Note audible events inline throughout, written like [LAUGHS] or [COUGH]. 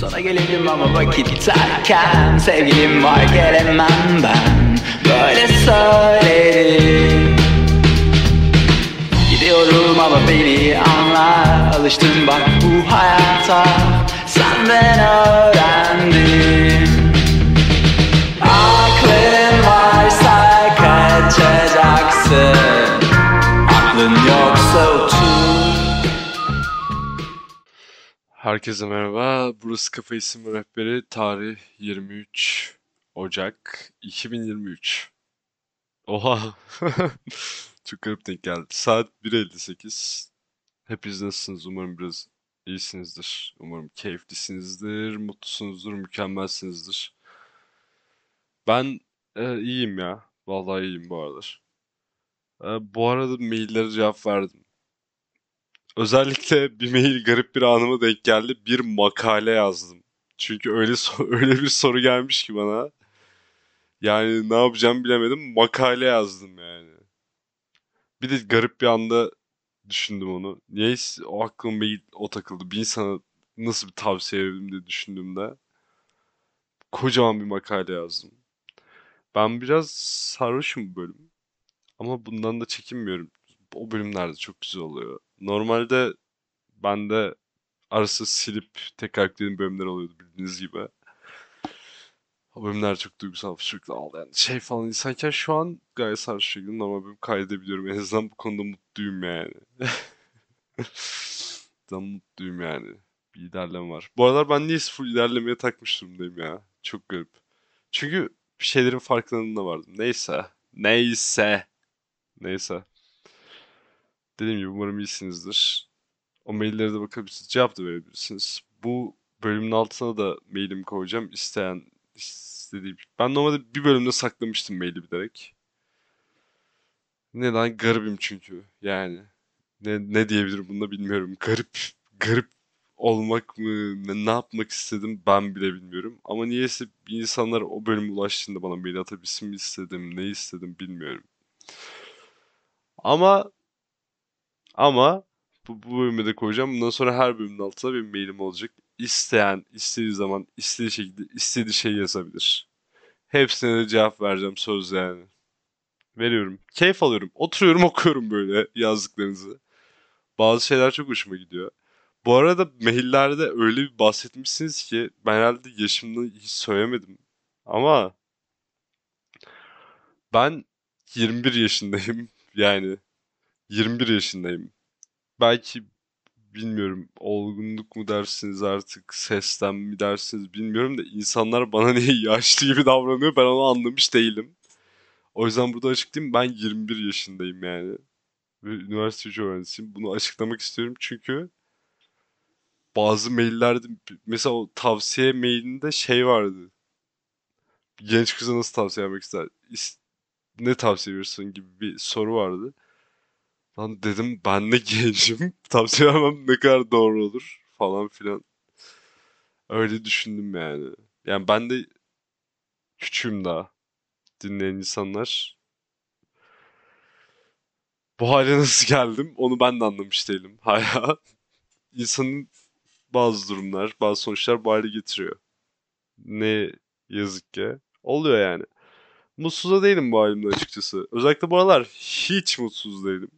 Sana gelelim ama vakit terken Sevgilim var gelemem ben. Böyle söyledim Gidiyorum ama beni anla Alıştım bak bu hayata. Senden öğrendim Herkese merhaba. Burası Kafa İsim Rehberi. Tarih 23 Ocak 2023. Oha. [LAUGHS] Çok garip denk geldi. Saat 1.58. Hepiniz nasılsınız? Umarım biraz iyisinizdir. Umarım keyiflisinizdir, mutlusunuzdur, mükemmelsinizdir. Ben e, iyiyim ya. Vallahi iyiyim bu aralar. E, bu arada maillere cevap verdim. Özellikle bir mail garip bir anıma denk geldi. Bir makale yazdım. Çünkü öyle [LAUGHS] öyle bir soru gelmiş ki bana. Yani ne yapacağımı bilemedim. Makale yazdım yani. Bir de garip bir anda düşündüm onu. Niyeyse o aklıma mail o takıldı. Bir insana nasıl bir tavsiye verebilirim diye düşündüğümde. Kocaman bir makale yazdım. Ben biraz sarhoşum bu bölüm. Ama bundan da çekinmiyorum. O bölümlerde çok güzel oluyor. Normalde ben de arası silip tekrar yüklediğim bölümler oluyordu bildiğiniz gibi. O bölümler çok duygusal, sürekli ağlayan şey falan insanken şu an gayet sarhoş şekilde normal bölüm kaydedebiliyorum. En azından bu konuda mutluyum yani. [LAUGHS] Ben mutluyum yani. Bir ilerleme var. Bu aralar ben niye full ilerlemeye takmış durumdayım ya. Çok garip. Çünkü bir şeylerin farkındalığında vardım. Neyse. Neyse. Neyse. Dediğim gibi umarım iyisinizdir. O maillere de bakabilirsiniz. Cevap da verebilirsiniz. Bu bölümün altına da mailimi koyacağım. İsteyen istediği. Ben normalde bir bölümde saklamıştım maili bilerek. Neden? Garibim çünkü. Yani. Ne, ne diyebilirim bunda bilmiyorum. Garip. Garip olmak mı? Ne, ne yapmak istedim ben bile bilmiyorum. Ama niyeyse insanlar o bölüme ulaştığında bana mail atabilsin mi istedim, ne istedim bilmiyorum. Ama ama bu, bu bölümü de koyacağım. Bundan sonra her bölümün altına bir mailim olacak. İsteyen, istediği zaman, istediği şekilde, istediği şey yazabilir. Hepsine de cevap vereceğim söz yani. Veriyorum. Keyif alıyorum. Oturuyorum [LAUGHS] okuyorum böyle yazdıklarınızı. Bazı şeyler çok hoşuma gidiyor. Bu arada maillerde öyle bir bahsetmişsiniz ki ben herhalde yaşımda hiç söylemedim. Ama ben 21 yaşındayım. [LAUGHS] Yani 21 yaşındayım. Belki bilmiyorum olgunluk mu dersiniz artık sesten mi dersiniz bilmiyorum da insanlar bana [LAUGHS] niye yaşlı gibi davranıyor ben onu anlamış değilim. O yüzden burada açıklayayım ben 21 yaşındayım yani. Ve üniversite öğrencisiyim. Bunu açıklamak istiyorum çünkü bazı maillerde mesela o tavsiye mailinde şey vardı. Genç kıza nasıl tavsiye vermek ister? İs- Ne tavsiye verirsin gibi bir soru vardı. Lan dedim ben de gencim. [LAUGHS] Tavsiye vermem ne kadar doğru olur falan filan. Öyle düşündüm yani. Yani ben de küçüğüm daha. Dinleyen insanlar. Bu hale nasıl geldim onu ben de anlamış değilim. [LAUGHS] Hala. İnsanın bazı durumlar, bazı sonuçlar bu hale getiriyor. Ne yazık ki. Oluyor yani. Mutsuz da değilim bu halimde açıkçası. Özellikle bu aralar hiç mutsuz değilim.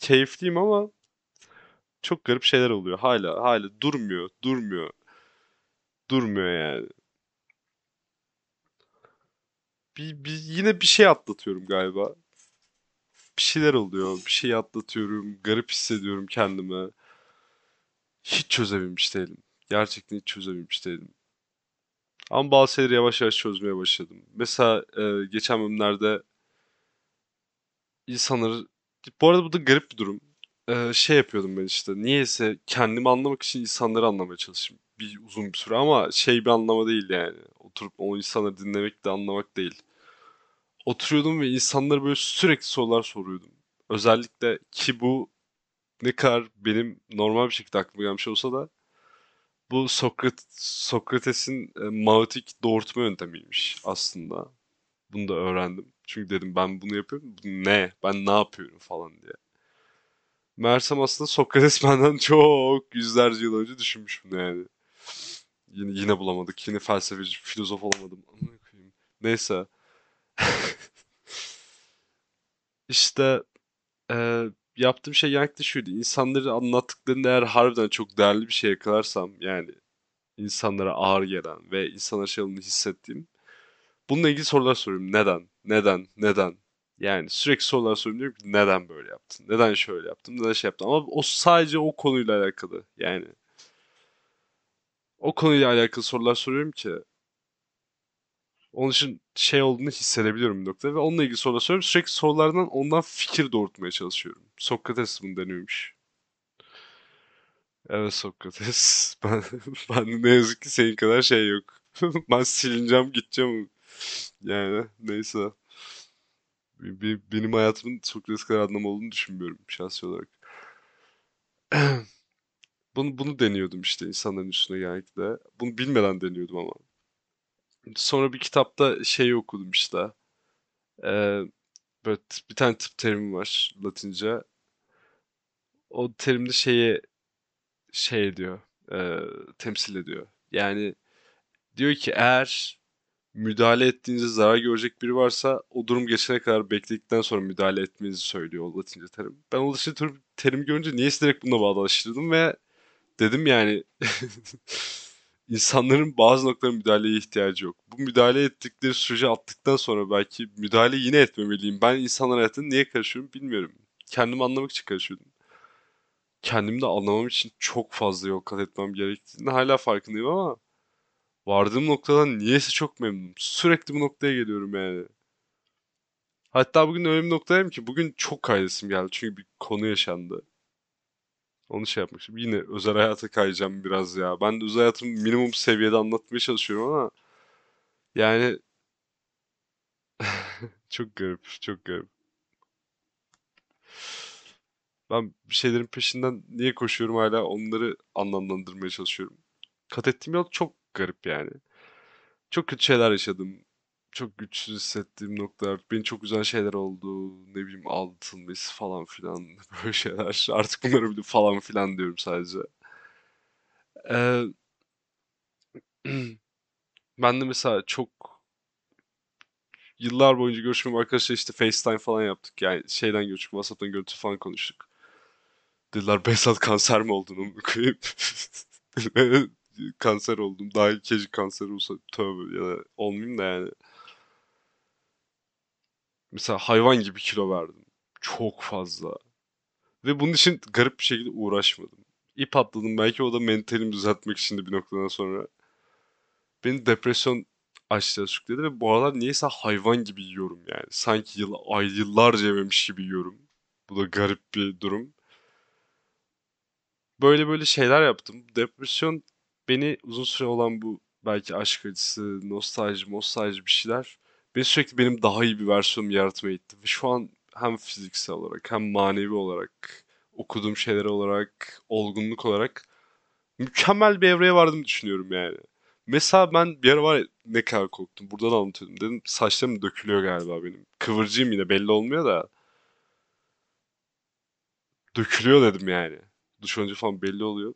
Keyifliyim ama çok garip şeyler oluyor. Hala hala durmuyor, durmuyor. Durmuyor yani. Bir, bir, yine bir şey atlatıyorum galiba. Bir şeyler oluyor, bir şey atlatıyorum, garip hissediyorum kendimi. Hiç çözebilmiş değilim. Gerçekten hiç çözebilmiş değilim. Ama bazı şeyleri yavaş yavaş çözmeye başladım. Mesela e, geçen bölümlerde insanları... Bu arada bu da garip bir durum. E, şey yapıyordum ben işte. Niyeyse kendimi anlamak için insanları anlamaya çalıştım. Bir uzun bir süre ama şey bir anlama değil yani. Oturup o insanları dinlemek de anlamak değil. Oturuyordum ve insanlara böyle sürekli sorular soruyordum. Özellikle ki bu ne kadar benim normal bir şekilde aklıma gelmiş olsa da bu Sokrat Sokrates'in e, mağatik doğurtma yöntemiymiş aslında. Bunu da öğrendim. Çünkü dedim ben bunu yapıyorum. Bu ne? Ben ne yapıyorum falan diye. Meğersem aslında Sokrates [LAUGHS] benden çok yüzlerce yıl önce düşünmüş bunu yani. Yine, yine bulamadık. Yine felsefeci, filozof olamadım. Neyse. [LAUGHS] İşte e, yaptığım şey genellikle şuydu. İnsanları anlattıklarında eğer harbiden çok değerli bir şey yakalarsam yani insanlara ağır gelen ve insanlara şey hissettiğim bununla ilgili sorular soruyorum. Neden? Neden? Neden? Yani sürekli sorular soruyorum diyorum ki neden böyle yaptın? Neden şöyle yaptın? Neden şey yaptın? Ama o sadece o konuyla alakalı. Yani o konuyla alakalı sorular soruyorum ki onun için şey olduğunu hissedebiliyorum bir noktada ve onunla ilgili sorular soruyorum. Sürekli sorulardan ondan fikir doğurtmaya çalışıyorum. Sokrates bunu deniyormuş. Evet Sokrates. [LAUGHS] Ben, ben ne yazık ki senin kadar şey yok. [LAUGHS] ben silineceğim gideceğim. Yani neyse. Be- Benim hayatımın Sokrates kadar anlamı olduğunu düşünmüyorum şahsi olarak. [CLEARS THROAT] Bunu, bunu deniyordum işte insanların üstüne genellikle. Bunu bilmeden deniyordum ama. Sonra bir kitapta şeyi okudum işte. Ee, böyle bir tane tıp terimi var Latince. O terimde şeye şey ediyor, e, temsil ediyor. Yani diyor ki eğer müdahale ettiğinizde zarar görecek biri varsa o durum geçene kadar bekledikten sonra müdahale etmenizi söylüyor o Latince terim. Ben o Latince terim, terimi görünce niyeyse direkt bununla bağdaştırdım ve dedim yani [LAUGHS] insanların bazı noktalara müdahaleye ihtiyacı yok. Bu müdahale ettikleri sürece attıktan sonra belki müdahale yine etmemeliyim. Ben insanların hayatına niye karışıyorum bilmiyorum. Kendimi anlamak için karışıyordum. Kendimi de anlamam için çok fazla yol kat etmem gerektiğini hala farkındayım ama vardığım noktadan niyeyse çok memnunum. Sürekli bu noktaya geliyorum yani. Hatta bugün öyle bir noktadayım ki bugün çok kaydesim geldi. Çünkü bir konu yaşandı. Onu şey yapmak için. Yine özel hayata kayacağım biraz ya. Ben de özel hayatımı minimum seviyede anlatmaya çalışıyorum ama yani [LAUGHS] çok garip, çok garip. Ben bir şeylerin peşinden niye koşuyorum hala onları anlamlandırmaya çalışıyorum. Kat ettiğim yol çok garip yani. Çok kötü şeyler yaşadım. Çok güçsüz hissettiğim noktalar. Beni çok güzel şeyler oldu. Ne bileyim aldatılması falan filan. [LAUGHS] Böyle şeyler. Artık bunları bile falan filan diyorum sadece. Ee, [CLEARS THROAT] ben de mesela çok yıllar boyunca görüşmem arkadaşlar işte FaceTime falan yaptık. Yani şeyden görüştük. WhatsApp'tan görüntü falan konuştuk. Dediler Behzat kanser mi oldun onu koyup. [LAUGHS] Kanser oldum. Daha ilk kez kanser olsa tövbe ya da olmayayım da yani. Mesela hayvan gibi kilo verdim. Çok fazla. Ve bunun için garip bir şekilde uğraşmadım. İp atladım. Belki o da mentalimi düzeltmek için de bir noktadan sonra. Beni depresyon açlığa sürükledi ve bu aralar niyeyse hayvan gibi yiyorum yani. Sanki yıl, ay yıllarca yememiş gibi yiyorum. Bu da garip bir durum. Böyle böyle şeyler yaptım. Depresyon beni uzun süre olan bu belki aşk acısı, nostalji, nostalji bir şeyler beni sürekli benim daha iyi bir versiyonumu yaratmaya itti. Ve şu an hem fiziksel olarak hem manevi olarak okuduğum şeyler olarak, olgunluk olarak mükemmel bir evreye vardım düşünüyorum yani. Mesela ben bir ara var ya ne kadar korktum. Buradan anlatıyordum. Dedim saçlarım dökülüyor galiba benim. Kıvırcıyım yine belli olmuyor da. Dökülüyor dedim yani. Duş önce falan belli oluyor.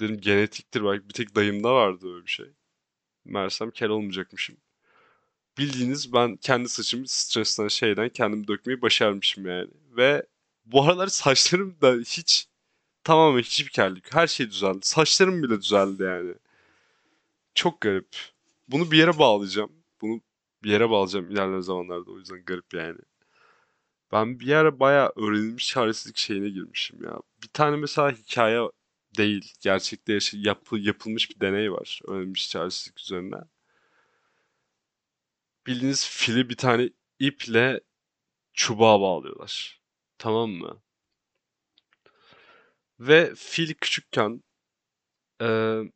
Dedim genetiktir belki bir tek dayımda vardı öyle bir şey. Meğersem kel olmayacakmışım. Bildiğiniz ben kendi saçımı stresten şeyden kendimi dökmeyi başarmışım yani. Ve bu aralar saçlarım da hiç tamamen hiçbir kellik. Her şey düzeldi. Saçlarım bile düzeldi yani. Çok garip. Bunu bir yere bağlayacağım. Bunu bir yere bağlayacağım ilerleyen zamanlarda. O yüzden garip yani. Ben bir ara bayağı öğrenilmiş çaresizlik şeyine girmişim ya. Bir tane mesela hikaye değil. Gerçekte yaşa- yapı, yapılmış bir deney var. Öğrenilmiş çaresizlik üzerine. Bildiğiniz fili bir tane iple çubuğa bağlıyorlar. Tamam mı? Ve fil küçükken eee,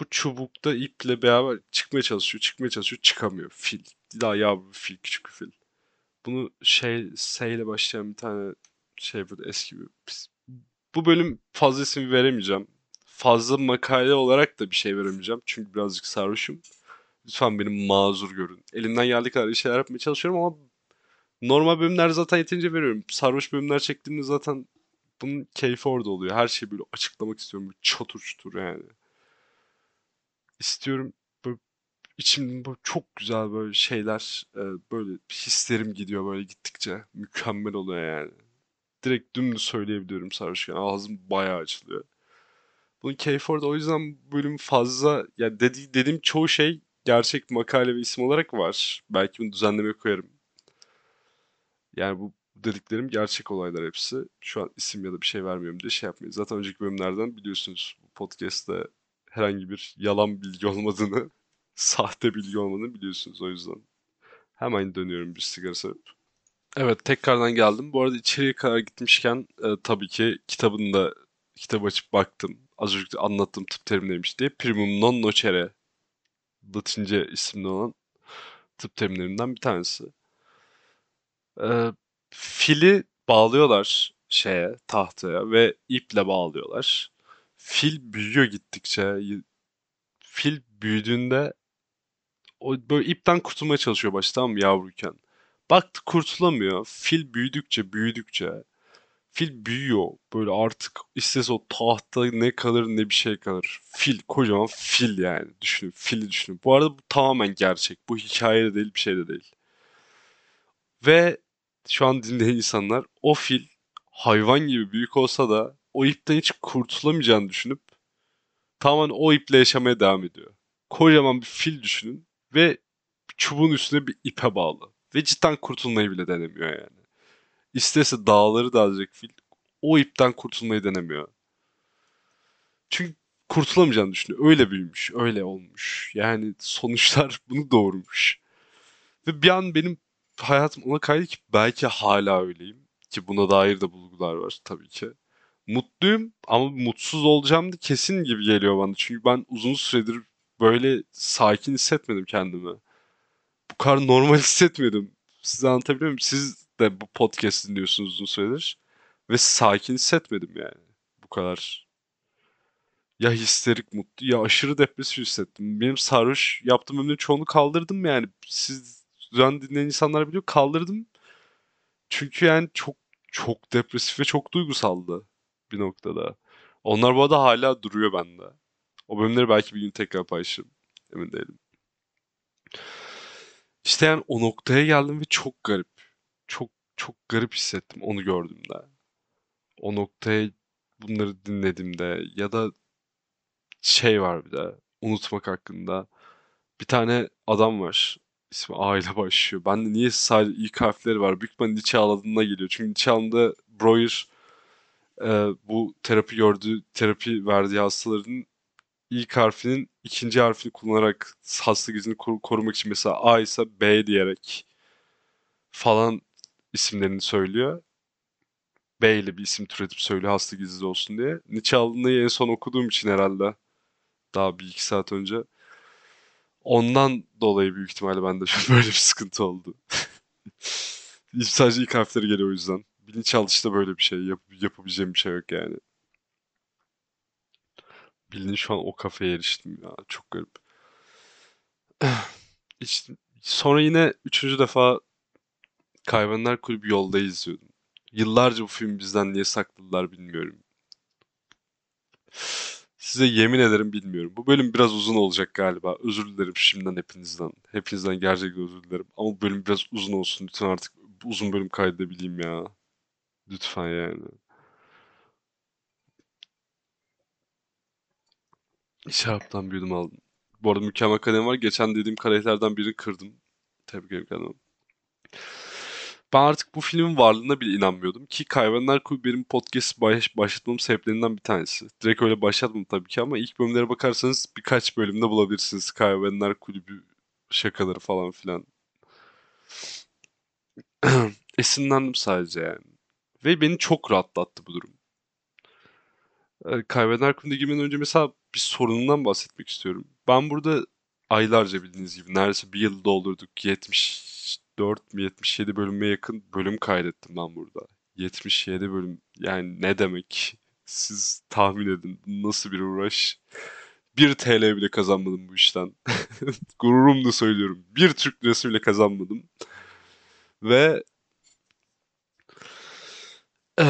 bu çubukta iple beraber çıkmaya çalışıyor, çıkmaya çalışıyor, çıkamıyor fil. Daha yavru bir fil, küçük bir fil. Bunu şey, S ile başlayan bir tane şey böyle eski bir... Bu bölüm fazla isim veremeyeceğim. Fazla makale olarak da bir şey veremeyeceğim. Çünkü birazcık sarhoşum. Lütfen beni mazur görün. Elimden geldiği kadar şeyler yapmaya çalışıyorum ama normal bölümler zaten yeterince veriyorum. Sarhoş bölümler çektiğimde zaten bunun keyfi orada oluyor. Her şeyi böyle açıklamak istiyorum. Böyle çatır çutur yani. İstiyorum böyle içimde böyle çok güzel böyle şeyler e, böyle hislerim gidiyor böyle gittikçe. Mükemmel oluyor yani. Direkt dümdüz söyleyebiliyorum sarhoşken. Ağzım bayağı açılıyor. Bunun keyfi orada. O yüzden bölüm fazla yani dedi, dediğim çoğu şey gerçek makale ve isim olarak var. Belki bunu düzenlemeye koyarım. Yani bu dediklerim gerçek olaylar hepsi. Şu an isim ya da bir şey vermiyorum diye şey yapmayın. Zaten önceki bölümlerden biliyorsunuz bu podcast'te herhangi bir yalan bilgi olmadığını, [LAUGHS] sahte bilgi olmadığını biliyorsunuz o yüzden. Hemen dönüyorum bir sigara sarıp. Evet tekrardan geldim. Bu arada içeriye kadar gitmişken e, tabii ki kitabını da kitap açıp baktım. Az önce anlattığım tıp terimleriymiş diye. Primum non nocere Latince isimli olan tıp terimlerinden bir tanesi. Ee, fili bağlıyorlar şeye, tahtaya ve iple bağlıyorlar. Fil büyüyor gittikçe. Fil büyüdüğünde o böyle ipten kurtulmaya çalışıyor başta tamam mı yavruyken. Baktı kurtulamıyor. Fil büyüdükçe büyüdükçe fil büyüyor. Böyle artık istese o tahta ne kalır ne bir şey kalır. Fil kocaman fil yani. Düşünün fili düşünün. Bu arada bu tamamen gerçek. Bu hikaye de değil bir şey de değil. Ve şu an dinleyen insanlar o fil hayvan gibi büyük olsa da o ipten hiç kurtulamayacağını düşünüp tamamen o iple yaşamaya devam ediyor. Kocaman bir fil düşünün ve çubuğun üstüne bir ipe bağlı. Ve cidden kurtulmayı bile denemiyor yani. İstese dağları dağılacak fil o ipten kurtulmayı denemiyor. Çünkü kurtulamayacağını düşünüyor. Öyle büyümüş, öyle olmuş. Yani sonuçlar [LAUGHS] bunu doğurmuş. Ve bir an benim hayatım ona kaydı ki belki hala öyleyim. Ki buna dair de bulgular var tabii ki. Mutluyum ama mutsuz olacağım da kesin gibi geliyor bana. Çünkü ben uzun süredir böyle sakin hissetmedim kendimi. Kadar normal [LAUGHS] hissetmiyordum. Size anlatabiliyor muyum? Siz de bu podcast dinliyorsunuz uzun süredir. Ve sakin hissetmedim yani. Bu kadar. Ya histerik mutlu ya aşırı depresif hissettim. Benim sarhoş yaptığım ömrün çoğunu kaldırdım yani. Siz düzen dinleyen insanlar biliyor kaldırdım. Çünkü yani çok çok depresif ve çok duygusaldı bir noktada. Onlar bu arada hala duruyor bende. O bölümleri belki bir gün tekrar paylaşırım. Emin değilim. İşte yani o noktaya geldim ve çok garip. Çok çok garip hissettim onu gördüğümde. O noktaya bunları dinlediğimde ya da şey var bir de unutmak hakkında. Bir tane adam var. İsmi A ile [LAUGHS] başlıyor. Ben de niye sadece ilk harfleri var? Büyük ihtimalle Nietzsche ağladığında geliyor. Çünkü Nietzsche ağladığında Breuer e, bu terapi gördüğü, terapi verdiği hastaların ilk harfinin ikinci harfini kullanarak hasta gizini kor- korumak için mesela A ise B diyerek falan isimlerini söylüyor. B ile bir isim türetip söylüyor hasta gizli olsun diye. Nietzsche ağladığında en son okuduğum için herhalde daha bir iki saat önce. Ondan dolayı büyük ihtimalle bende [LAUGHS] böyle bir sıkıntı oldu. [LAUGHS] Sadece ilk harfleri geliyor o yüzden. Bilinçaltı böyle bir şey. Yap yapabileceğim bir şey yok yani. Bildiğin şu an o kafeye eriştim ya. Çok garip. [SIGHS] İşte, sonra yine üçüncü defa Kaybedenler Kulübü yolda izliyordum. Yıllarca bu filmi bizden niye sakladılar bilmiyorum. Size yemin ederim bilmiyorum. Bu bölüm biraz uzun olacak galiba. Özür dilerim şimdiden hepinizden. Hepinizden gerçekten özür dilerim. Ama bu bölüm biraz uzun olsun. Lütfen artık uzun bölüm kaydedebileyim ya. Lütfen yani. Şaraptan bir yudum aldım. Bu arada mükemmel kalem var. Geçen dediğim karakterlerden birini kırdım. Tebrik ederim kendime. Ben artık bu filmin varlığına bile inanmıyordum. Ki Kaybedenler Kulübü benim podcast baş, başlatmamın sebeplerinden bir tanesi. Direkt öyle başlatmadım tabii ki ama ilk bölümlere bakarsanız birkaç bölümde bulabilirsiniz. Kaybedenler Kulübü şakaları falan filan. [CLEARS THROAT] Esinlendim sadece yani. Ve beni çok rahatlattı bu durum. Ee, Kaybedenler Kulübü'ne girmeden önce mesela bir sorunundan bahsetmek istiyorum. Ben burada aylarca bildiğiniz gibi neredeyse bir yıl doldurduk. 74 mi 77 bölüme yakın bölüm kaydettim ben burada. 77 bölüm yani ne demek? Siz tahmin edin nasıl bir uğraş. 1 TL bile kazanmadım bu işten. [LAUGHS] Gururumla söylüyorum. Bir Türk lirası bile kazanmadım. Ve e,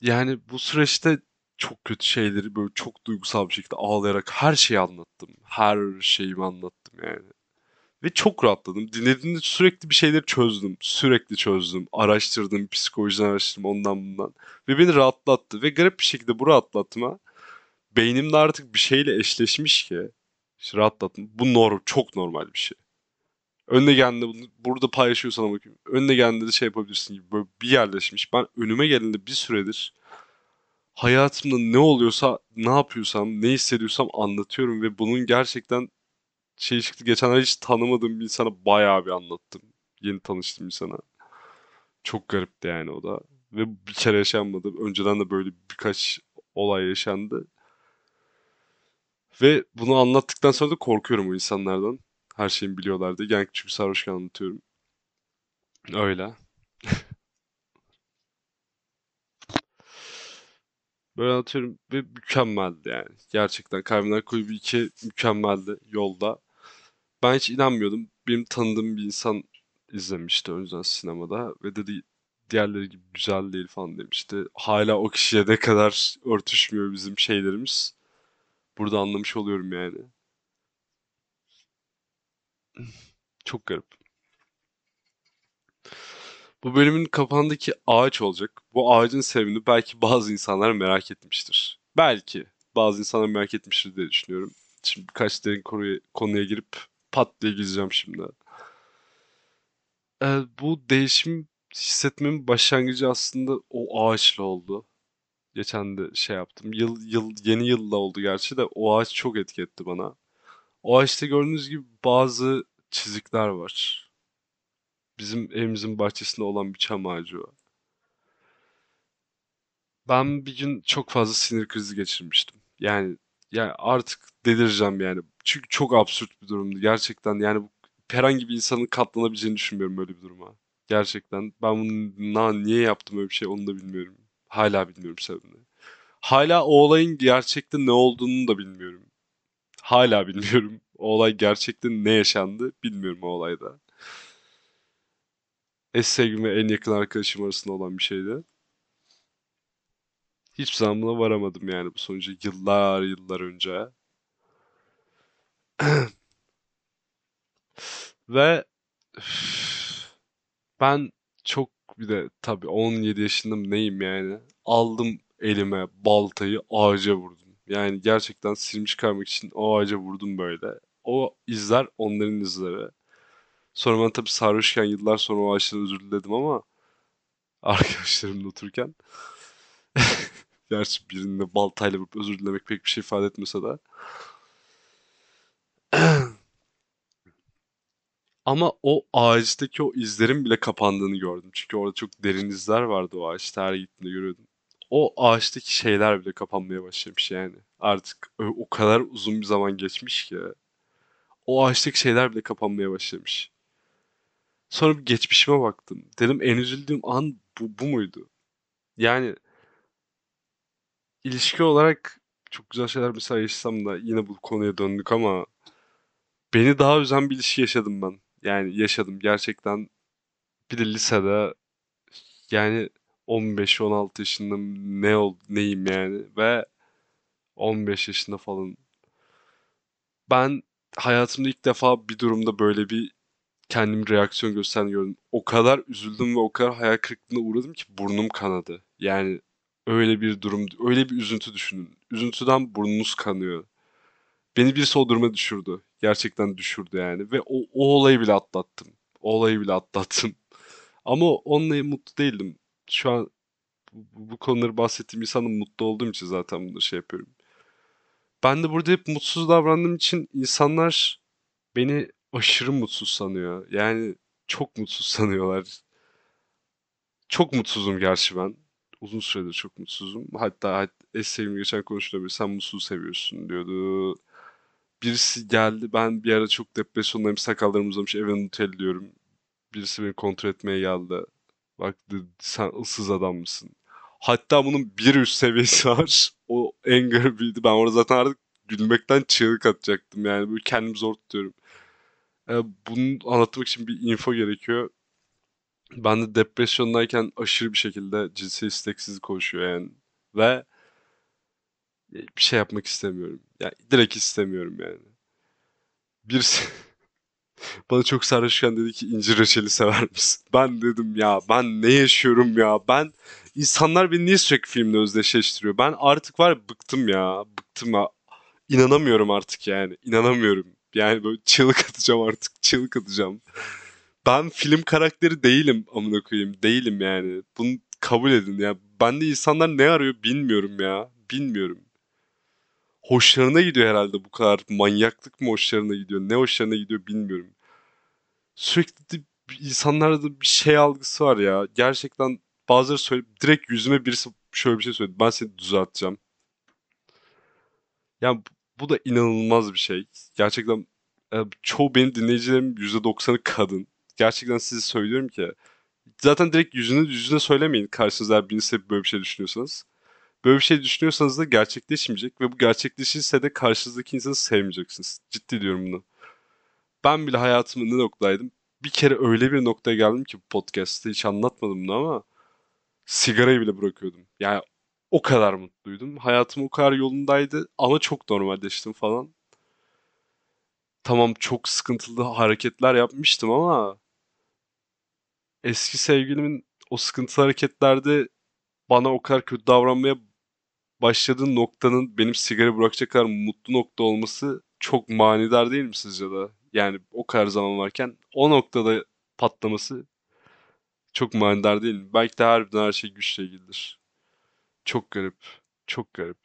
Yani bu süreçte çok kötü şeyleri böyle çok duygusal bir şekilde ağlayarak her şeyi anlattım. Her şeyimi anlattım yani. Ve çok rahatladım. Dinlediğimde sürekli bir şeyleri çözdüm. Sürekli çözdüm. Araştırdım, psikolojiden araştırdım ondan bundan. Ve beni rahatlattı. Ve garip bir şekilde bu rahatlatma beynimde artık bir şeyle eşleşmiş ki işte rahatlattım. Bu norm, çok normal bir şey. Önüne geldiğinde bunu burada paylaşıyorsan bakayım. Önüne geldiğinde de şey yapabilirsin gibi böyle bir yerleşmiş. Ben önüme geldiğinde bir süredir hayatımda ne oluyorsa, ne yapıyorsam, ne hissediyorsam anlatıyorum ve bunun gerçekten şey çıktı. Geçenler hiç tanımadığım bir insana bayağı bir anlattım. Yeni tanıştığım insana. Çok garipti yani o da. Ve bir kere yaşanmadı. Önceden de böyle birkaç olay yaşandı. Ve bunu anlattıktan sonra da korkuyorum o insanlardan. Her şeyimi biliyorlardı. Yani çünkü sarhoşken anlatıyorum. Öyle. Böyle anlatıyorum ve mükemmeldi yani. Gerçekten Kalbimden Kulübü 2 mükemmeldi yolda. Ben hiç inanmıyordum. Benim tanıdığım bir insan izlemişti önceden sinemada ve dedi diğerleri gibi güzel değil falan demişti. Hala o kişiye ne kadar örtüşmüyor bizim şeylerimiz. Burada anlamış oluyorum yani. [LAUGHS] Çok garip. Bu bölümün kapağındaki ağaç olacak. Bu ağacın sebebini belki bazı insanlar merak etmiştir. Belki bazı insanlar merak etmiştir diye düşünüyorum. Şimdi birkaç derin konuya, konuya girip pat diye gideceğim şimdi. Ee, bu değişim hissetmemin başlangıcı aslında o ağaçla oldu. Geçen de şey yaptım. Yıl, yıl, yeni yılla oldu gerçi de o ağaç çok etki etti bana. O ağaçta gördüğünüz gibi bazı çizikler var. Bizim evimizin bahçesinde olan bir çam ağacı o. Ben bir gün çok fazla sinir krizi geçirmiştim. Yani yani artık delireceğim yani. Çünkü çok absürt bir durumdu. Gerçekten yani bu herhangi bir insanın katlanabileceğini düşünmüyorum böyle bir duruma. Gerçekten ben bunu niye yaptım öyle bir şey onu da bilmiyorum. Hala bilmiyorum sebebini. Hala o olayın gerçekte ne olduğunu da bilmiyorum. Hala bilmiyorum. O olay gerçekten ne yaşandı bilmiyorum o olayda. Eş sevgim en yakın arkadaşım arasında olan bir şeydi. Hiçbir zaman buna varamadım yani bu sonucu yıllar yıllar önce. [CLEARS THROAT] Ve ben çok bir de tabii 17 yaşında mı neyim yani. Aldım elime baltayı ağaca vurdum. Yani gerçekten silmiş çıkarmak için o ağaca vurdum böyle. O izler onların izleri. Sonra ben tabii sarhoşken yıllar sonra o ağaçtan özür diledim ama arkadaşlarımla otururken [LAUGHS] gerçi birinde baltayla vurup özür dilemek pek bir şey ifade etmese de [CLEARS THROAT] Ama o ağaçtaki o izlerin bile kapandığını gördüm. Çünkü orada çok derin izler vardı o ağaçta her gittiğinde görüyordum. O ağaçtaki şeyler bile kapanmaya başlamış yani. Artık o kadar uzun bir zaman geçmiş ki. O ağaçtaki şeyler bile kapanmaya başlamış. Sonra bir geçmişime baktım. Dedim en üzüldüğüm an bu, bu muydu? Yani ilişki olarak çok güzel şeyler mesela yaşasam da yine bu konuya döndük ama beni daha üzen bir ilişki yaşadım ben. Yani yaşadım gerçekten. Bir de lisede yani 15-16 yaşında ne ol neyim yani ve 15 yaşında falan. Ben hayatımda ilk defa bir durumda böyle bir kendim reaksiyon gösterdiğini gördüm. O kadar üzüldüm ve o kadar hayal kırıklığına uğradım ki burnum kanadı. Yani öyle bir durum, öyle bir üzüntü düşünün. Üzüntüden burnunuz kanıyor. Beni birisi o duruma düşürdü. Gerçekten düşürdü yani. Ve o, o olayı bile atlattım. O olayı bile atlattım. [LAUGHS] Ama onunla mutlu değildim. Şu an bu, bu konuları bahsettiğim insanın mutlu olduğum için zaten bunu şey yapıyorum. Ben de burada hep mutsuz davrandığım için insanlar beni aşırı mutsuz sanıyor. Yani çok mutsuz [LAUGHS] sanıyorlar. Çok mutsuzum gerçi ben. Uzun süredir çok mutsuzum. Hatta hat- eş geçen konuştuğumda biri sen mutsuz seviyorsun diyordu. Birisi geldi. Ben bir ara çok depresyondayım. Sakallarım uzamış. Eve Nutella diyorum. Birisi beni kontrol etmeye geldi. Bak dedi, sen ıssız adam mısın? Hatta bunun bir üst seviyesi [LAUGHS] var. O en garibiydi. Ben orada zaten artık gülmekten çığlık atacaktım. Yani böyle kendimi zor tutuyorum. Ee, bunu anlatmak için bir info gerekiyor. Ben de depresyondayken aşırı bir şekilde cinsel isteksizlik koşuyor yani. Ve bir şey yapmak istemiyorum. Yani direkt istemiyorum yani. Birisi [LAUGHS] bana çok sarhoşken dedi ki incir reçeli sever misin? Ben dedim ya ben ne yaşıyorum ya ben insanlar beni niye sürekli filmle özdeşleştiriyor? Ben artık var bıktım ya bıktım ya. İnanamıyorum artık yani inanamıyorum. Yani böyle çığlık atacağım artık çığlık atacağım. Ben film karakteri değilim amına koyayım değilim yani. Bunu kabul edin ya. Ben de insanlar ne arıyor bilmiyorum ya. Bilmiyorum. Hoşlarına gidiyor herhalde bu kadar manyaklık mı hoşlarına gidiyor ne hoşlarına gidiyor bilmiyorum. Sürekli insanlarda da bir şey algısı var ya. Gerçekten bazıları söyle direkt yüzüme birisi şöyle bir şey söyledi. Ben seni düzelteceğim. Yani bu da inanılmaz bir şey. Gerçekten e, çoğu benim dinleyicilerim %90'ı kadın. Gerçekten size söylüyorum ki zaten direkt yüzünü yüzüne söylemeyin karşınızda birisi böyle bir şey düşünüyorsanız. Böyle bir şey düşünüyorsanız da gerçekleşmeyecek ve bu gerçekleşirse de karşınızdaki insanı sevmeyeceksiniz. Ciddi diyorum bunu. Ben bile hayatımın ne noktadaydım. Bir kere öyle bir noktaya geldim ki podcast'te hiç anlatmadım bunu ama sigarayı bile bırakıyordum. Yani o kadar mutluydum. Hayatım o kadar yolundaydı ama çok normalleştim falan. Tamam çok sıkıntılı hareketler yapmıştım ama eski sevgilimin o sıkıntılı hareketlerde bana o kadar kötü davranmaya başladığı noktanın benim sigara bırakacak kadar mutlu nokta olması çok manidar değil mi sizce de? Yani o kadar zaman varken o noktada patlaması çok manidar değil mi? Belki de harbiden her şey güçle ilgilidir. Çok garip. Çok garip.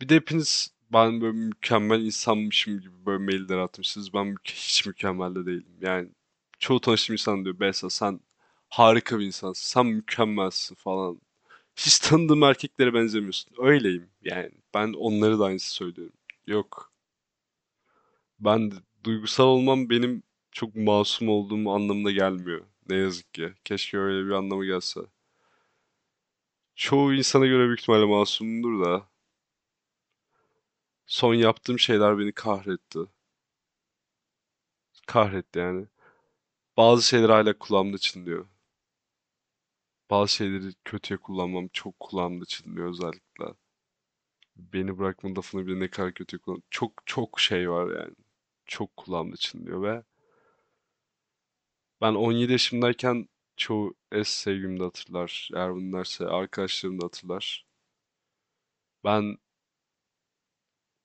Bir de hepiniz ben böyle mükemmel insanmışım gibi böyle mailler atmışsınız. Ben hiç mükemmel de değilim. Yani çoğu tanıştığım insan diyor Besa sen harika bir insansın. Sen mükemmelsin falan. Hiç tanıdığım erkeklere benzemiyorsun. Öyleyim yani. Ben onları da aynısı söylüyorum. Yok. Ben duygusal olmam benim çok masum olduğum anlamına gelmiyor. Ne yazık ki. Keşke öyle bir anlamı gelse. Çoğu insana göre büyük ihtimalle masumumdur da. Son yaptığım şeyler beni kahretti. Kahretti yani. Bazı şeyler hala kulağımda çınlıyor. Bazı şeyleri kötüye kullanmam çok kulağımda çınlıyor özellikle. Beni bırakma lafını bile ne kadar kötü kullan. Çok çok şey var yani. Çok kulağımda çınlıyor ve ben 17 yaşımdayken çoğu eski sevgimi de hatırlar. Eğer bunlarsa arkadaşlarım da hatırlar. Ben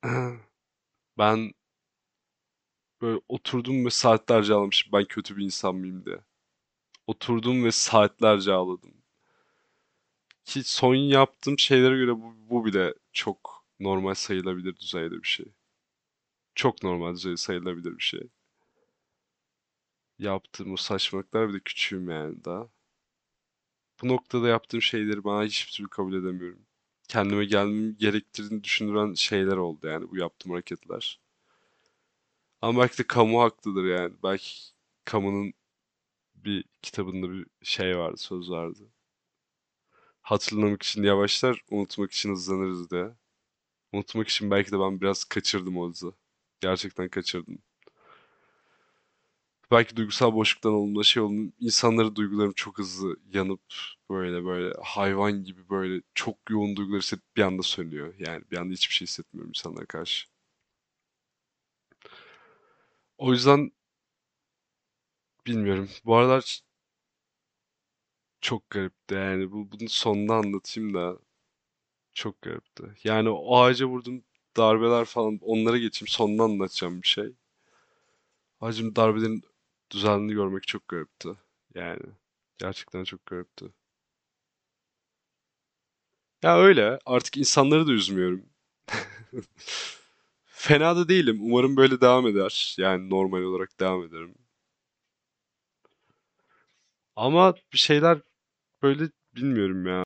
[CLEARS THROAT] ben böyle oturdum ve saatlerce ağlamışım. Ben kötü bir insan mıyım diye. Oturdum ve saatlerce ağladım. Ki son yaptığım şeylere göre bu, bu bile çok normal sayılabilir düzeyde bir şey. Çok normal düzeyde sayılabilir bir şey. Yaptığım o saçmalıklar bir de küçüğüm yani daha. Bu noktada yaptığım şeyleri bana hiçbir türlü kabul edemiyorum. Kendime gelmem gerektirdiğini düşündüren şeyler oldu yani bu yaptığım hareketler. Ama belki de kamu haklıdır yani. Belki kamunun bir kitabında bir şey vardı, söz vardı. Hatırlamak için yavaşlar, unutmak için hızlanırız diye. Unutmak için belki de ben biraz kaçırdım o hızı. Gerçekten kaçırdım. Belki duygusal boşluktan olduğunda şey oldu. İnsanların duygularım çok hızlı yanıp böyle böyle hayvan gibi böyle çok yoğun duygular hissedip bir anda sönüyor. Yani bir anda hiçbir şey hissetmiyorum insanlara karşı. O yüzden bilmiyorum. Bu aralar çok garipti yani. Bu, bunun sonunu anlatayım da çok garipti. Yani o ağaca vurdum darbeler falan onlara geçeyim sonunu anlatacağım bir şey. Ağacın darbelerin düzenli görmek çok garipti. Yani gerçekten çok garipti. Ya öyle artık insanları da üzmüyorum. [LAUGHS] Fena da değilim. Umarım böyle devam eder. Yani normal olarak devam ederim. Ama bir şeyler böyle bilmiyorum ya.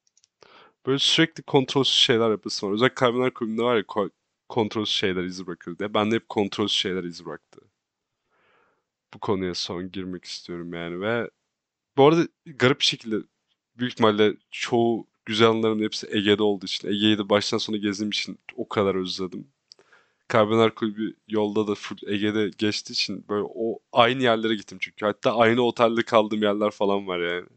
Böyle sürekli kontrolsüz şeyler yapısı var. Özellikle Kaybedenler Kulübü'nde var ya ko- kontrolsüz şeyler iz bırakır diye. Ben de hep kontrolsüz şeyler iz bıraktı. Bu konuya son girmek istiyorum yani ve bu arada garip bir şekilde büyük ihtimalle çoğu güzel anılarımın hepsi Ege'de olduğu için Ege'yi de baştan sona gezdiğim için o kadar özledim. Kaybedenler Kulübü yolda da full Ege'de geçtiği için böyle o aynı yerlere gittim çünkü. Hatta aynı otelde kaldığım yerler falan var yani.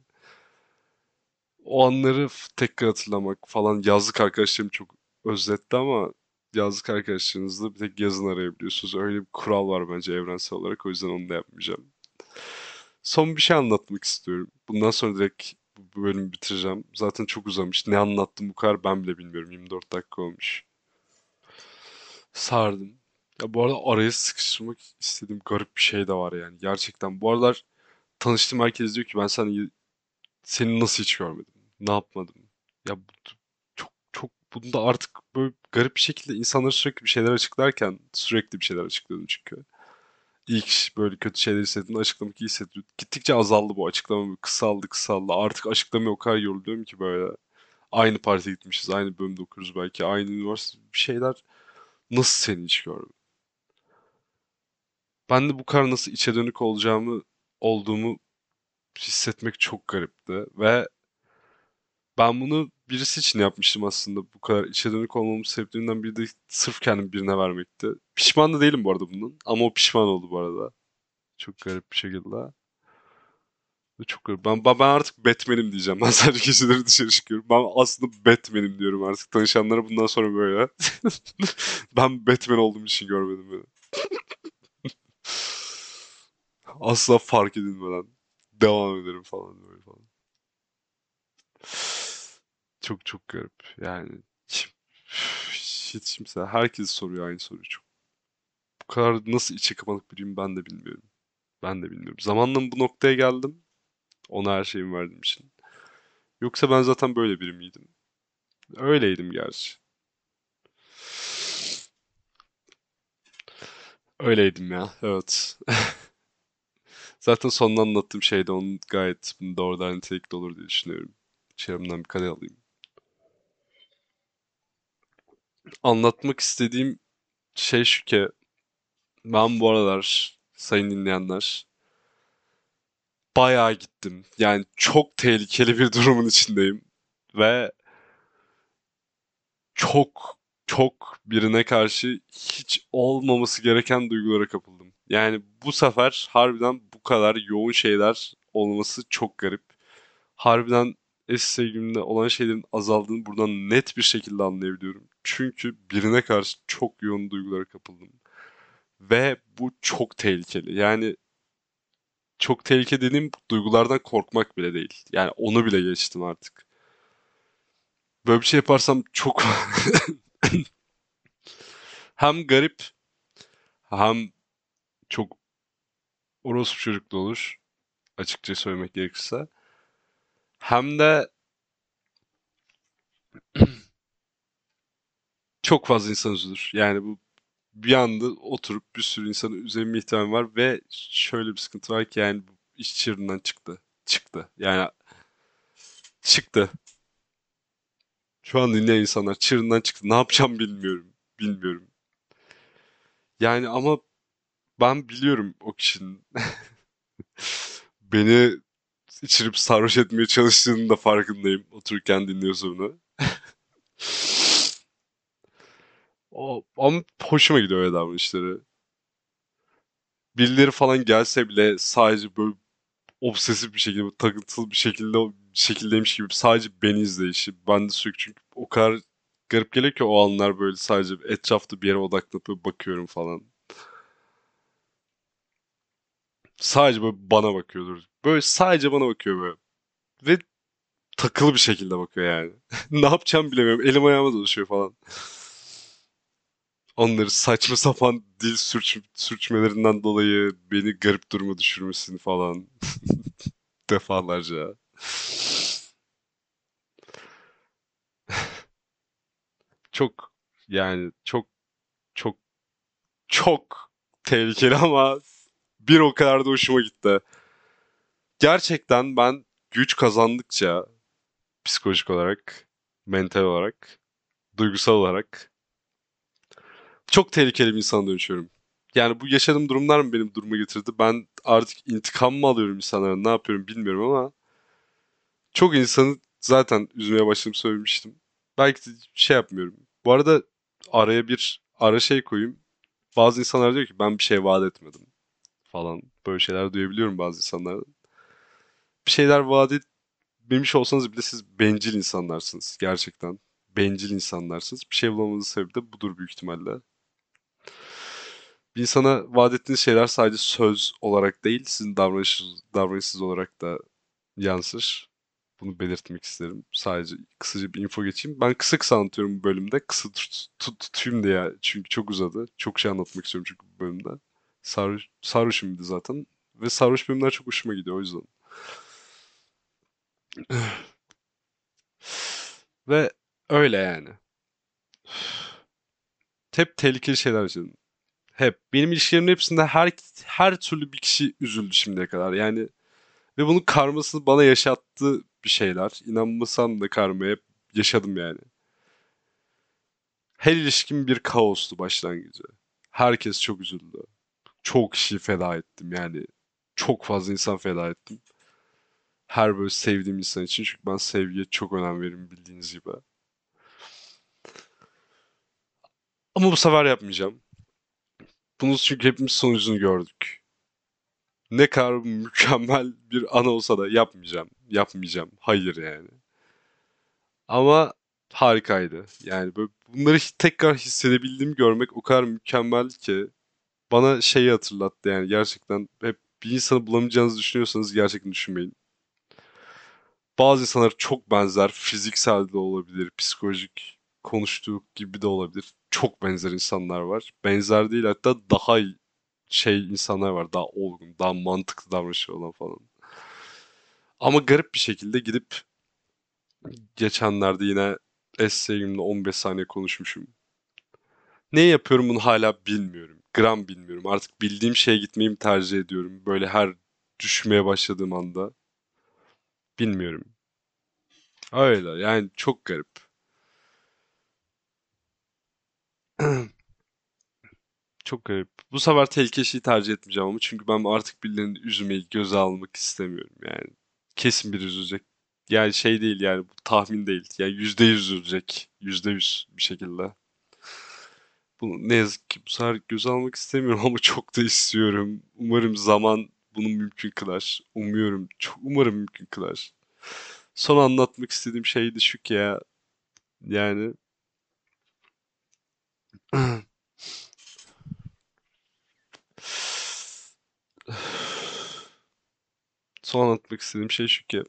O anları tekrar hatırlamak falan yazlık arkadaşlarım çok özletti ama yazlık arkadaşlarınızla bir tek yazın arayabiliyorsunuz. Öyle bir kural var bence evrensel olarak o yüzden onu da yapmayacağım. Son bir şey anlatmak istiyorum. Bundan sonra direkt bu bölümü bitireceğim. Zaten çok uzamış. Ne anlattım bu kadar ben bile bilmiyorum. 24 dakika olmuş. Sardım. Ya bu arada araya sıkıştırmak istediğim garip bir şey de var yani. Gerçekten. Bu aralar tanıştığım herkes diyor ki ben seni, seni nasıl hiç görmedim? Ne yapmadım? Ya bu, çok bunda artık böyle garip bir şekilde insanlara sürekli bir şeyler açıklarken sürekli bir şeyler açıklıyordum çünkü. İlk böyle kötü şeyler hissettiğimde açıklamak iyi hissettim. Gittikçe azaldı bu açıklama. Kısaldı kısaldı. Artık açıklamaya o kadar yoruluyorum ki böyle. Aynı partiye gitmişiz. Aynı bölümde okuyoruz belki. Aynı üniversite bir şeyler. Nasıl seni hiç görmedim? Ben de bu kadar nasıl içe dönük olacağımı olduğumu hissetmek çok garipti. Ve ben bunu birisi için yapmıştım aslında. Bu kadar içe dönük olmamın sebeplerinden biri de sırf kendimi birine vermekti. Pişman da değilim bu arada bunun. Ama o pişman oldu bu arada. Çok garip bir şekilde. Çok garip. Ben, ben ben artık Batman'im diyeceğim. Ben sadece geceleri dışarı çıkıyorum. Ben aslında Batman'im diyorum artık. Tanışanlara bundan sonra böyle. [LAUGHS] Ben Batman olduğum için görmedim beni. Asla fark edilmeden devam ederim falan böyle falan. Çok çok garip. Yani kim- hiç kimse herkes soruyor aynı soruyu çok. Bu kadar nasıl içe kapanık biriyim ben de bilmiyorum. Ben de bilmiyorum. Zamanla bu noktaya geldim. Ona her şeyimi verdiğim için. Yoksa ben zaten böyle biri miydim? Öyleydim gerçi. Öyleydim ya. Evet. [LAUGHS] Zaten sonunda anlattığım şey de onun gayet doğrudan nitelikli olur diye düşünüyorum. Çevremden bir kare alayım. Anlatmak istediğim şey şu ki ben bu aralar sayın dinleyenler bayağı gittim. Yani çok tehlikeli bir [LAUGHS] durumun içindeyim. Ve çok çok birine karşı hiç olmaması gereken duygulara kapıldım. Yani bu sefer harbiden bu kadar yoğun şeyler olması çok garip. Harbiden eski sevgilimle olan şeylerin azaldığını buradan net bir şekilde anlayabiliyorum. Çünkü birine karşı çok yoğun duygulara kapıldım. Ve bu çok tehlikeli. Yani çok tehlikeli dediğim duygulardan korkmak bile değil. Yani onu bile geçtim artık. Böyle bir şey yaparsam çok [LAUGHS] hem garip hem çok orospu çocuklu olur. Açıkça söylemek gerekirse. Hem de [CLEARS THROAT] çok fazla insan üzülür. Yani bu bir anda oturup bir sürü insanı üzerime ihtimali var ve şöyle bir sıkıntı var ki yani iş çığırından çıktı. Çıktı. Yani çıktı. Şu an dinleyen insanlar çığırından çıktı. Ne yapacağım bilmiyorum. Bilmiyorum. Yani ama ben biliyorum o kişinin [LAUGHS] beni içirip sarhoş etmeye çalıştığının da farkındayım. Otururken dinliyorsa bunu. O, ama hoşuma gidiyor öyle davranışları. Birileri falan gelse bile sadece böyle obsesif bir şekilde, takıntılı bir şekilde şekildeymiş gibi sadece beni izleyişi. Ben de sürekli çünkü o kadar garip geliyor ki o anlar böyle sadece etrafta bir yere odaklanıp bakıyorum falan. Sadece böyle bana bakıyordur. Böyle sadece bana bakıyor böyle. Ve takılı bir şekilde bakıyor yani. [LAUGHS] Ne yapacağımı bilemiyorum. Elim ayağıma dolaşıyor falan. Onları saçma sapan dil sürç sürçmelerinden dolayı beni garip duruma düşürmesini falan [LAUGHS] defalarca. [LAUGHS] Çok yani çok çok çok tehlikeli ama bir o kadar da hoşuma gitti. Gerçekten ben güç kazandıkça psikolojik olarak, mental olarak, duygusal olarak çok tehlikeli bir insana dönüşüyorum. Yani bu yaşadığım durumlar mı benim duruma getirdi? Ben artık intikam mı alıyorum insanlara, ne yapıyorum bilmiyorum ama çok insanı zaten üzmeye başladım söylemiştim. Belki de şey yapmıyorum. Bu arada araya bir ara şey koyayım. bazı insanlar diyor ki ben bir şey vaat etmedim falan. Böyle şeyler duyabiliyorum bazı insanlardan. Bir şeyler vaat etmemiş olsanız bile siz bencil insanlarsınız. Gerçekten. Bencil insanlarsınız. Bir şey bulamanızın sebebi de budur büyük ihtimalle. Bir insana vaat ettiğiniz şeyler sadece söz olarak değil, sizin davranışınız, davranışsız olarak da yansır. Bunu belirtmek isterim. Sadece kısaca bir info geçeyim. Ben kısa kısa anlatıyorum bu bölümde. Kısa tut, tut, tutayım diye çünkü çok uzadı. Çok şey anlatmak istiyorum çünkü bu bölümde. Sarhoş, sarhoşum zaten. Ve sarhoş bölümler çok hoşuma gidiyor o yüzden. Ve öyle yani. Hep tehlikeli şeyler yaşadım. Hep. Benim ilişkilerimin hepsinde her her türlü bir kişi üzüldü şimdiye kadar. Yani ve bunun karmasını bana yaşattı bir şeyler. İnanmasam da karmaya yaşadım yani. Her ilişkim bir kaostu başlangıcı. Herkes çok üzüldü. Çok kişi feda ettim yani. Çok fazla insan feda ettim. Her böyle sevdiğim insan için. Çünkü ben sevgiye çok önem veririm bildiğiniz gibi. Ama bu sefer yapmayacağım. Bunu çünkü hepimiz sonucunu gördük. Ne kadar [LAUGHS] mükemmel bir an olsa da yapmayacağım. Yapmayacağım. Hayır yani. Ama harikaydı. Yani böyle bunları tekrar hissedebildiğimi görmek o kadar mükemmel ki bana şeyi hatırlattı yani gerçekten hep bir insanı bulamayacağınızı düşünüyorsanız gerçekten düşünmeyin. Bazı insanlar çok benzer. Fiziksel de olabilir, psikolojik konuştuğu gibi de olabilir. Çok benzer insanlar var. Benzer değil hatta daha şey insanlar var. Daha olgun, daha mantıklı davranışı olan falan. Ama garip bir şekilde gidip geçenlerde yine essayimle 15 saniye konuşmuşum. Ne yapıyorum bunu hala bilmiyorum. Gram bilmiyorum. Artık bildiğim şeye gitmeyi tercih ediyorum. Böyle her düşmeye başladığım anda. Bilmiyorum. Öyle yani çok garip. [CLEARS THROAT] Çok garip. Bu sefer tehlikeli şeyi tercih etmeyeceğim ama çünkü ben artık birilerini üzmeyi göze almak istemiyorum yani. Kesin bir üzülecek. Yani şey değil yani bu tahmin değil. Yani yüzde yüz üzülecek. Yüzde yüz bir şekilde. Bunu ne yazık ki bu sefer göze almak istemiyorum [LAUGHS] ama çok da istiyorum. Umarım zaman bunu mümkün kılar. Umuyorum. Çok umarım mümkün kılar. Son anlatmak istediğim şey de şu ki ya. Yani [CLEARS THROAT] son anlatmak istediğim şey şu ki.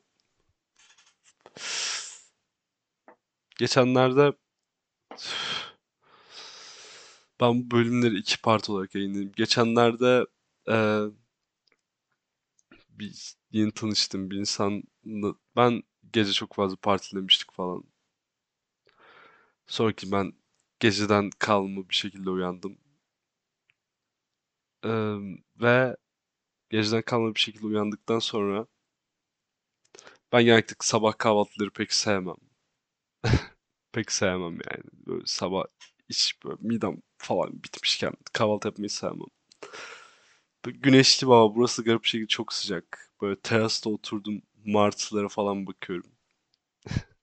Geçenlerde ben bu bölümleri iki part olarak yayınladım. Geçenlerde e, bir yeni tanıştım bir insanla. Ben gece çok fazla partilemiştik falan. Sonraki ben geceden kalma bir şekilde uyandım. E, ve geceden kalma bir şekilde uyandıktan sonra ben genellikle sabah kahvaltıları pek sevmem. [LAUGHS] pek sevmem yani. Böyle sabah iç böyle midem falan bitmişken kahvaltı yapmayı sevmem. Güneşli baba burası garip bir şekilde çok sıcak. Böyle terasta oturdum martılara falan bakıyorum. [LAUGHS]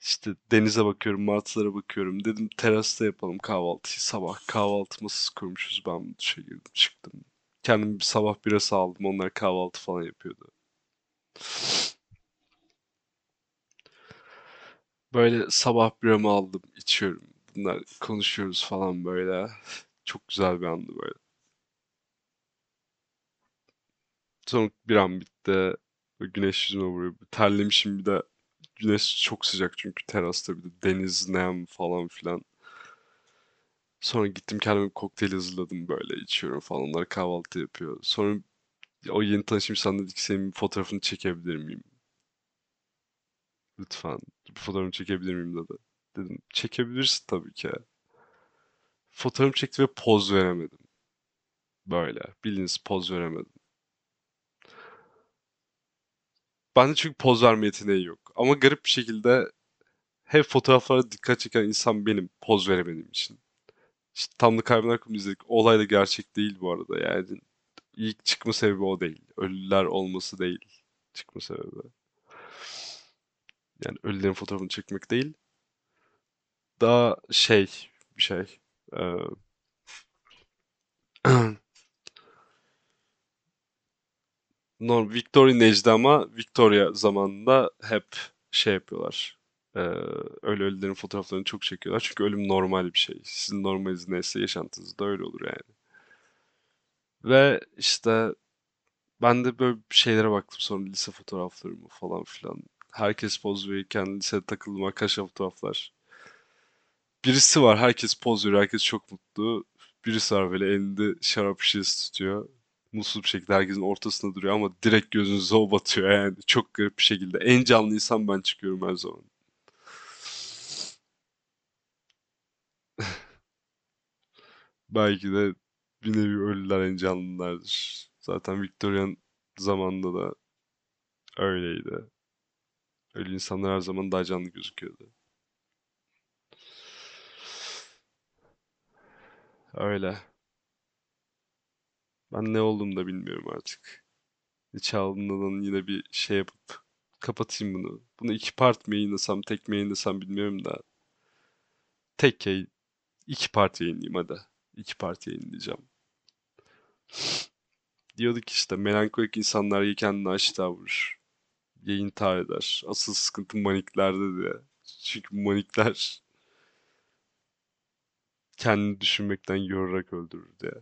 İşte denize bakıyorum, martılara bakıyorum. Dedim terasta yapalım kahvaltıyı. Sabah kahvaltı masası kurmuşuz. Ben dışarı girdim, çıktım. Kendim bir sabah birası aldım. Onlar kahvaltı falan yapıyordu. Böyle sabah biramı aldım, içiyorum. Bunlar konuşuyoruz falan böyle. Çok güzel bir andı böyle. Sonra bir an bitti. Güneş yüzüme vuruyor. Terlemişim bir de. Güneş çok sıcak çünkü terasta bir de deniz, nem falan filan. Sonra gittim kendime bir kokteyl hazırladım böyle içiyorum falan. Onlar kahvaltı yapıyor. Sonra o yeni tanıştığım insan dedi ki senin fotoğrafını çekebilir miyim? Lütfen bir fotoğrafını çekebilir miyim dedi. Dedim çekebilirsin tabii ki. Fotoğrafımı çekti ve poz veremedim. Böyle. Bildiğiniz poz veremedim. Bende çünkü poz verme yeteneği yok. Ama garip bir şekilde hep fotoğraflara dikkat çeken insan benim poz veremediğim için. İşte Tanrı Kaybeder Kulübü izledik. Olay da gerçek değil bu arada. Yani ilk çıkma sebebi o değil. Ölüler olması değil çıkma sebebi. Yani ölülerin fotoğrafını çekmek değil. Daha şey bir şey. Ee, [CLEARS THROAT] Norm Victorian Age'de ama Victoria zamanında hep şey yapıyorlar. Ee, öyle ölülerin fotoğraflarını çok çekiyorlar. Çünkü ölüm normal bir şey. Sizin normaliniz neyse yaşantınız da öyle olur yani. Ve işte ben de böyle şeylere baktım sonra lise fotoğraflarımı falan filan. Herkes poz verirken lisede takıldığım arkadaşlar fotoğraflar. Birisi var herkes poz veriyor herkes çok mutlu. Birisi var böyle elinde şarap şişesi tutuyor. Mutsuz bir şekilde herkesin ortasında duruyor ama direkt gözünüze o batıyor yani. Çok garip bir şekilde. En canlı insan ben çıkıyorum her zaman. [LAUGHS] Belki de bir nevi ölüler en canlılardır. Zaten Victorian zamanında da öyleydi. Ölü insanlar her zaman daha canlı gözüküyordu. Öyle. Ben ne olduğumu da bilmiyorum artık. Çağla'nın yine bir şey yapıp kapatayım bunu. Bunu iki part mı yayınlasam, tek mi yayınlasam bilmiyorum da. Tek yayın, iki part yayınlayayım hadi. İki part yayınlayacağım. [LAUGHS] Diyorduk işte melankolik insanlar kendini aşağı vurur. Ya intihar eder. Asıl sıkıntı maniklerde diye. Çünkü manikler [LAUGHS] kendini düşünmekten yorarak öldürür diye.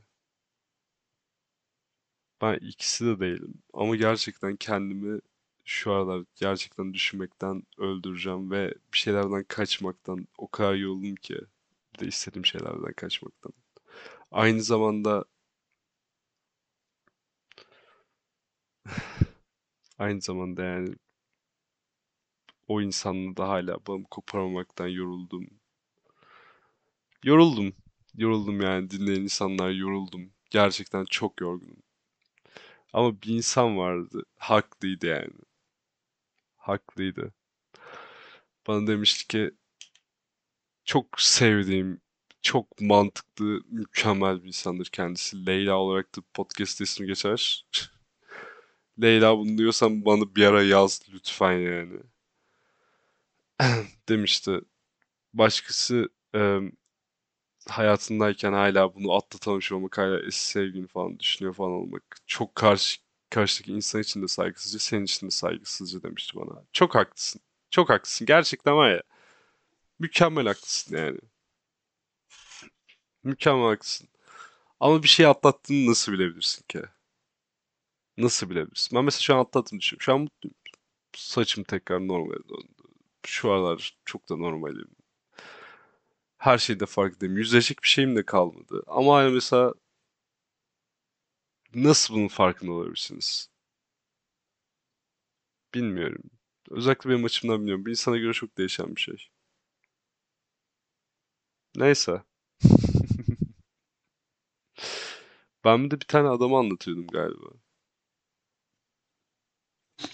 Ben ikisi de değilim. Ama gerçekten kendimi şu aralar gerçekten düşünmekten öldüreceğim ve bir şeylerden kaçmaktan o kadar yoruldum ki. Bir de istediğim şeylerden kaçmaktan. Aynı zamanda [SIGHS] aynı zamanda yani o insanla da hala bağımı koparmamaktan yoruldum. Yoruldum. Yoruldum yani dinleyen insanlar yoruldum. Gerçekten çok yorgunum. Ama bir insan vardı. Haklıydı yani. Haklıydı. Bana demişti ki çok sevdiğim, çok mantıklı, mükemmel bir insandır kendisi. Leyla olarak da podcast ismi geçer. [LAUGHS] Leyla bunu diyorsan bana bir ara yaz lütfen yani. [CLEARS THROAT] Demişti. Başkası e, hayatındayken hala bunu atlatamamış olmak, hala eski sevgilini falan düşünüyor falan olmak çok karşı karşıdaki insan için de saygısızca, senin için de saygısızca demişti bana. Çok haklısın. Çok haklısın. Gerçekten var ya. Mükemmel haklısın yani. Mükemmel haklısın. Ama bir şey atlattığını nasıl bilebilirsin ki? Nasıl bilebilirsin? Ben mesela şu an atlattım düşünüyorum. Şu an mutluyum. Saçım tekrar normale döndü. Şu aralar çok da normalim. Her şeyde farkındayım. Yüzleşecek bir şeyim de kalmadı. Ama hani mesela nasıl bunun farkında olabilirsiniz? Bilmiyorum. Özellikle benim açımdan bilmiyorum. Bir insana göre çok değişen bir şey. Neyse. [LAUGHS] Ben de bir tane adamı anlatıyordum galiba.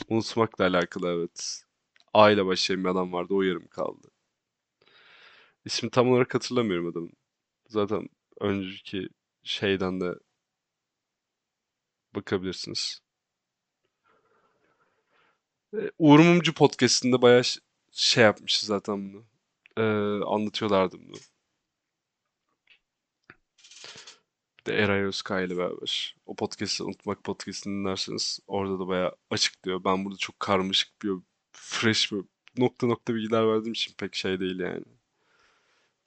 Unutmakla alakalı evet. A ile başlayan bir adam vardı. O yarım kaldı. İsmi tam olarak hatırlamıyorum adamın. Zaten önceki şeyden de bakabilirsiniz. E, Uğur Mumcu podcastinde bayağı şey yapmıştı zaten bunu. Ee, anlatıyorlardı bunu. Bir de Eray Özkaya ile beraber. O podcast'i Unutmak podcast'ini dinlerseniz orada da bayağı açıklıyor. Ben burada çok karmaşık bir, fresh bir nokta nokta bilgiler verdiğim için pek şey değil yani.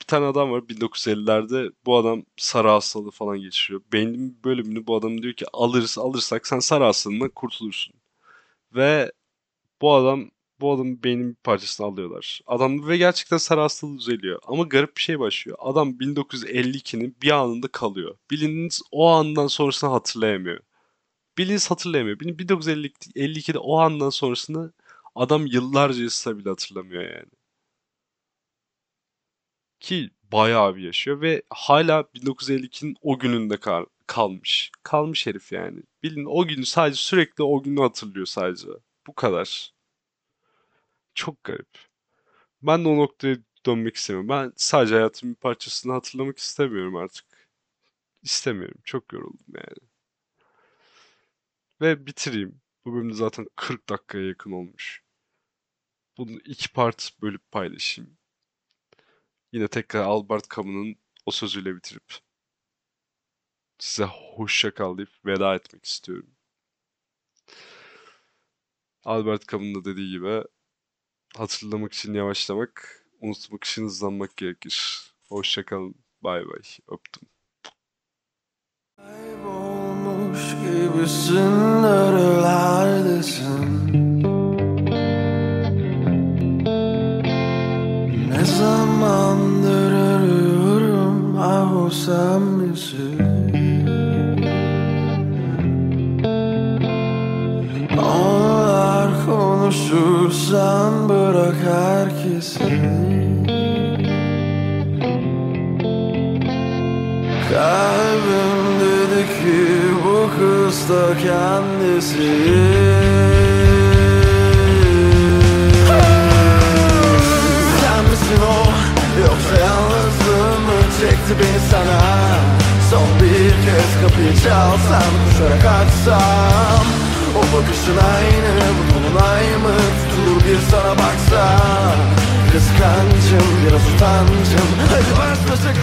Tane adam var 1950'lerde bu adam sarı hastalığı falan geçiriyor. Beynin bir bölümünü bu adam diyor ki alırız alırsak sen sarı hastalığından kurtulursun. Ve bu adam bu adamın beynin bir parçasını alıyorlar. Adam ve gerçekten sarı hastalığı düzeliyor. Ama garip bir şey başlıyor. Adam 1952'nin bir anında kalıyor. Biliniz o andan sonrasını hatırlayamıyor. Biliniz hatırlayamıyor. 1952'de o andan sonrasını adam yıllarca bile hatırlamıyor yani. Ki bayağı bir yaşıyor ve hala 1952'nin o gününde kal- kalmış. Kalmış herif yani. Bilin o günü sadece sürekli o günü hatırlıyor sadece. Bu kadar. Çok garip. Ben de o noktaya dönmek istemiyorum. Ben sadece hayatımın bir parçasını hatırlamak istemiyorum artık. İstemiyorum. Çok yoruldum yani. Ve bitireyim. Bu bölümde zaten 40 dakikaya yakın olmuş. Bunu iki part bölüp paylaşayım. Yine tekrar Albert Camus'un o sözüyle bitirip size hoşça kal deyip veda etmek istiyorum. Albert Camus'un da dediği gibi hatırlamak için yavaşlamak, unutmak için hızlanmak gerekir. Hoşça kalın. Bay bay. Öptüm. Kaybolmuş gibisin sen misin Onlar konuşursan bırak herkesi. Kalbim dedi ki bu kız da kendisi çekti beni sana. Son bir kez kapıyı çalsam koşarak açsam O bakışın aynı bu dolunay mı tutulur bir sana baksa Kıskancım biraz utancım. Hadi baş başa